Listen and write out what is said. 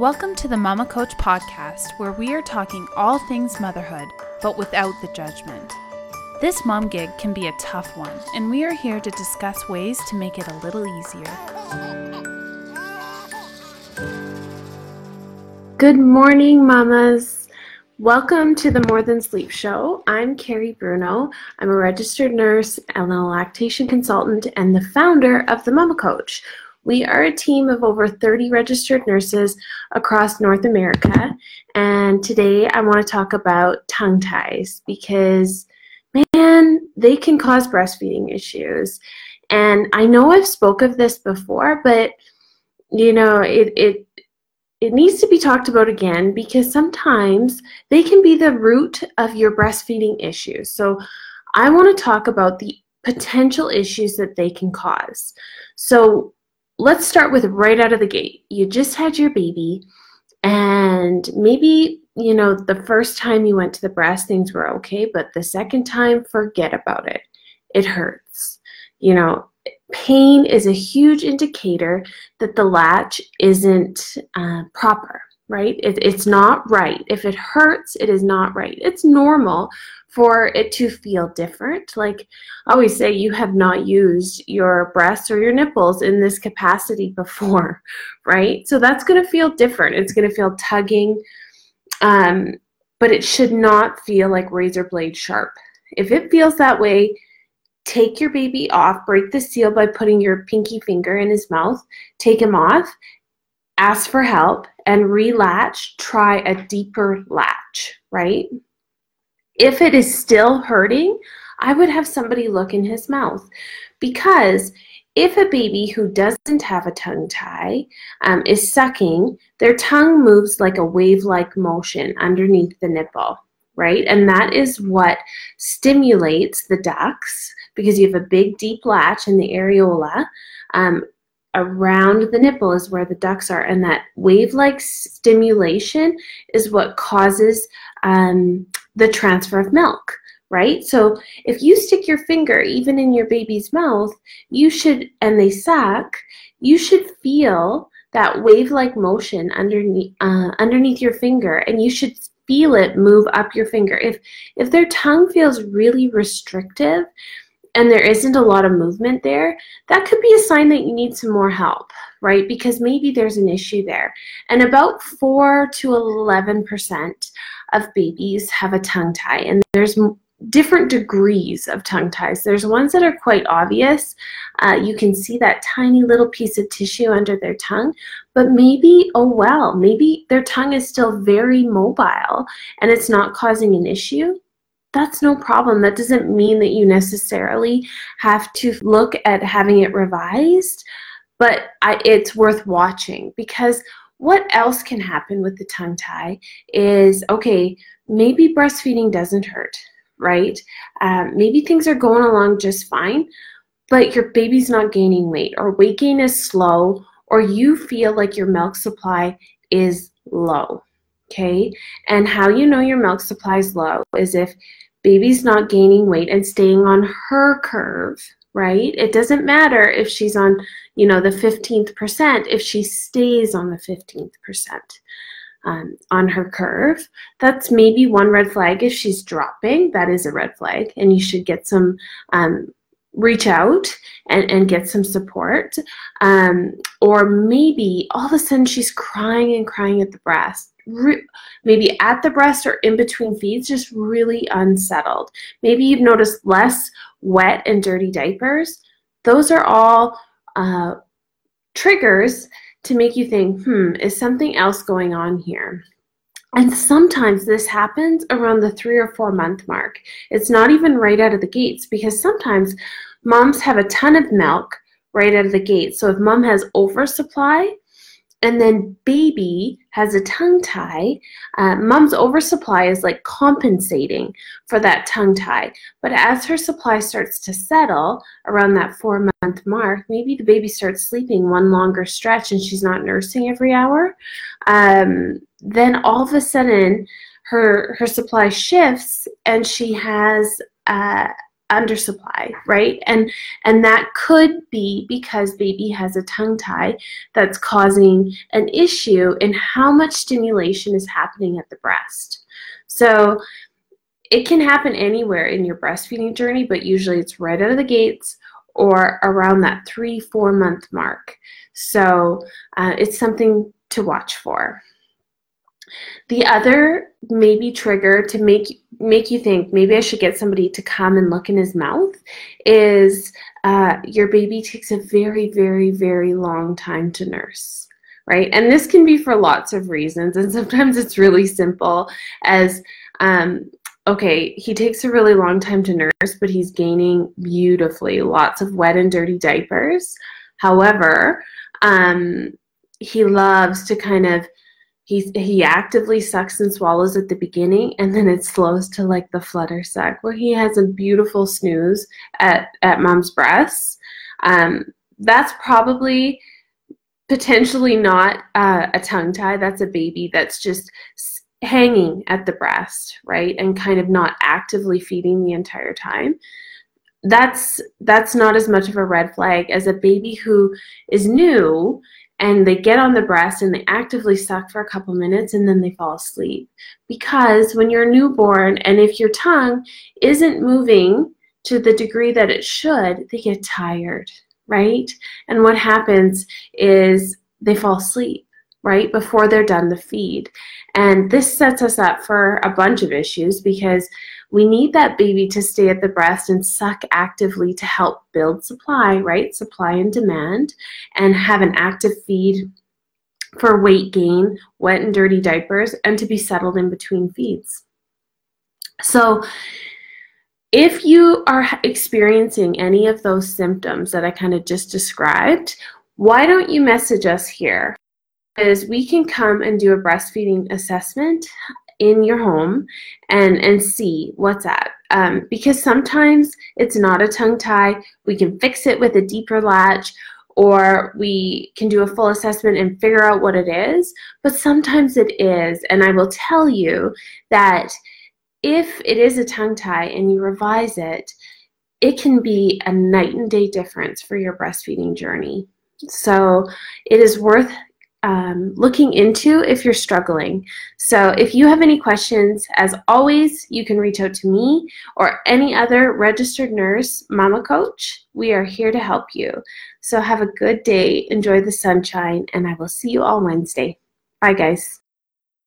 Welcome to the Mama Coach podcast, where we are talking all things motherhood, but without the judgment. This mom gig can be a tough one, and we are here to discuss ways to make it a little easier. Good morning, mamas. Welcome to the More Than Sleep Show. I'm Carrie Bruno. I'm a registered nurse and a lactation consultant and the founder of the Mama Coach. We are a team of over 30 registered nurses across North America, and today I want to talk about tongue ties because, man, they can cause breastfeeding issues. And I know I've spoke of this before, but you know, it, it it needs to be talked about again because sometimes they can be the root of your breastfeeding issues. So I want to talk about the potential issues that they can cause. So let's start with right out of the gate. You just had your baby, and maybe, you know, the first time you went to the breast, things were okay, but the second time, forget about it. It hurts. You know, pain is a huge indicator that the latch isn't uh, proper, right? It, it's not right. If it hurts, it is not right. It's normal for it to feel different. Like I always say, you have not used your breasts or your nipples in this capacity before, right? So that's going to feel different. It's going to feel tugging, um, but it should not feel like razor blade sharp. If it feels that way, take your baby off, break the seal by putting your pinky finger in his mouth, take him off, ask for help, and relatch. Try a deeper latch, right? If it is still hurting, I would have somebody look in his mouth because if a baby who doesn't have a tongue tie um, is sucking, their tongue moves like a wave like motion underneath the nipple, right? And that is what stimulates the ducts because you have a big deep latch in the areola. Um, around the nipple is where the ducts are, and that wave like stimulation is what causes um, the transfer of milk, right? So if you stick your finger even in your baby's mouth, you should, and they suck, you should feel that wave-like motion underneath uh, underneath your finger, and you should feel it move up your finger. If if their tongue feels really restrictive, and there isn't a lot of movement there, that could be a sign that you need some more help, right? Because maybe there's an issue there. And about 4 to 11% of babies have a tongue tie, and there's different degrees of tongue ties. There's ones that are quite obvious. Uh, you can see that tiny little piece of tissue under their tongue, but maybe, oh well, maybe their tongue is still very mobile and it's not causing an issue. That's no problem. That doesn't mean that you necessarily have to look at having it revised, but I, it's worth watching because what else can happen with the tongue tie is okay, maybe breastfeeding doesn't hurt, right? Um, maybe things are going along just fine, but your baby's not gaining weight, or weight gain is slow, or you feel like your milk supply is low. Okay, and how you know your milk supply is low is if baby's not gaining weight and staying on her curve, right? It doesn't matter if she's on, you know, the 15th percent, if she stays on the 15th percent um, on her curve. That's maybe one red flag. If she's dropping, that is a red flag, and you should get some, um, reach out and, and get some support. Um, or maybe all of a sudden she's crying and crying at the breast. Re- maybe at the breast or in between feeds, just really unsettled. Maybe you've noticed less wet and dirty diapers, those are all uh, triggers to make you think, hmm, is something else going on here? And sometimes this happens around the three or four month mark. It's not even right out of the gates because sometimes moms have a ton of milk right out of the gate. So if mom has oversupply, and then baby has a tongue tie. Uh, mom's oversupply is like compensating for that tongue tie. But as her supply starts to settle around that four month mark, maybe the baby starts sleeping one longer stretch and she's not nursing every hour. Um, then all of a sudden, her her supply shifts and she has uh, undersupply, right? And and that could be because baby has a tongue tie that's causing an issue in how much stimulation is happening at the breast. So it can happen anywhere in your breastfeeding journey, but usually it's right out of the gates or around that three, four month mark. So uh, it's something to watch for. The other maybe trigger to make make you think maybe I should get somebody to come and look in his mouth is uh, your baby takes a very very very long time to nurse right? And this can be for lots of reasons and sometimes it's really simple as um, okay he takes a really long time to nurse but he's gaining beautifully lots of wet and dirty diapers. However um, he loves to kind of he he actively sucks and swallows at the beginning and then it slows to like the flutter suck where he has a beautiful snooze at at mom's breasts. Um, that's probably potentially not uh, a tongue tie. That's a baby that's just hanging at the breast right and kind of not actively feeding the entire time. That's that's not as much of a red flag as a baby who is new and they get on the breast and they actively suck for a couple minutes and then they fall asleep. Because when you're newborn and if your tongue isn't moving to the degree that it should, they get tired, right? And what happens is they fall asleep right before they're done the feed. And this sets us up for a bunch of issues because we need that baby to stay at the breast and suck actively to help build supply, right? Supply and demand, and have an active feed for weight gain, wet and dirty diapers, and to be settled in between feeds. So, if you are experiencing any of those symptoms that I kind of just described, why don't you message us here? Because we can come and do a breastfeeding assessment in your home and and see what's up um, because sometimes it's not a tongue tie we can fix it with a deeper latch or we can do a full assessment and figure out what it is. But sometimes it is and i will tell you that if it is a tongue tie and you revise it it can be a night and day difference for your breastfeeding journey. So it is worth um, looking into if you're struggling. So, if you have any questions, as always, you can reach out to me or any other registered nurse, mama coach. We are here to help you. So, have a good day, enjoy the sunshine, and I will see you all Wednesday. Bye, guys.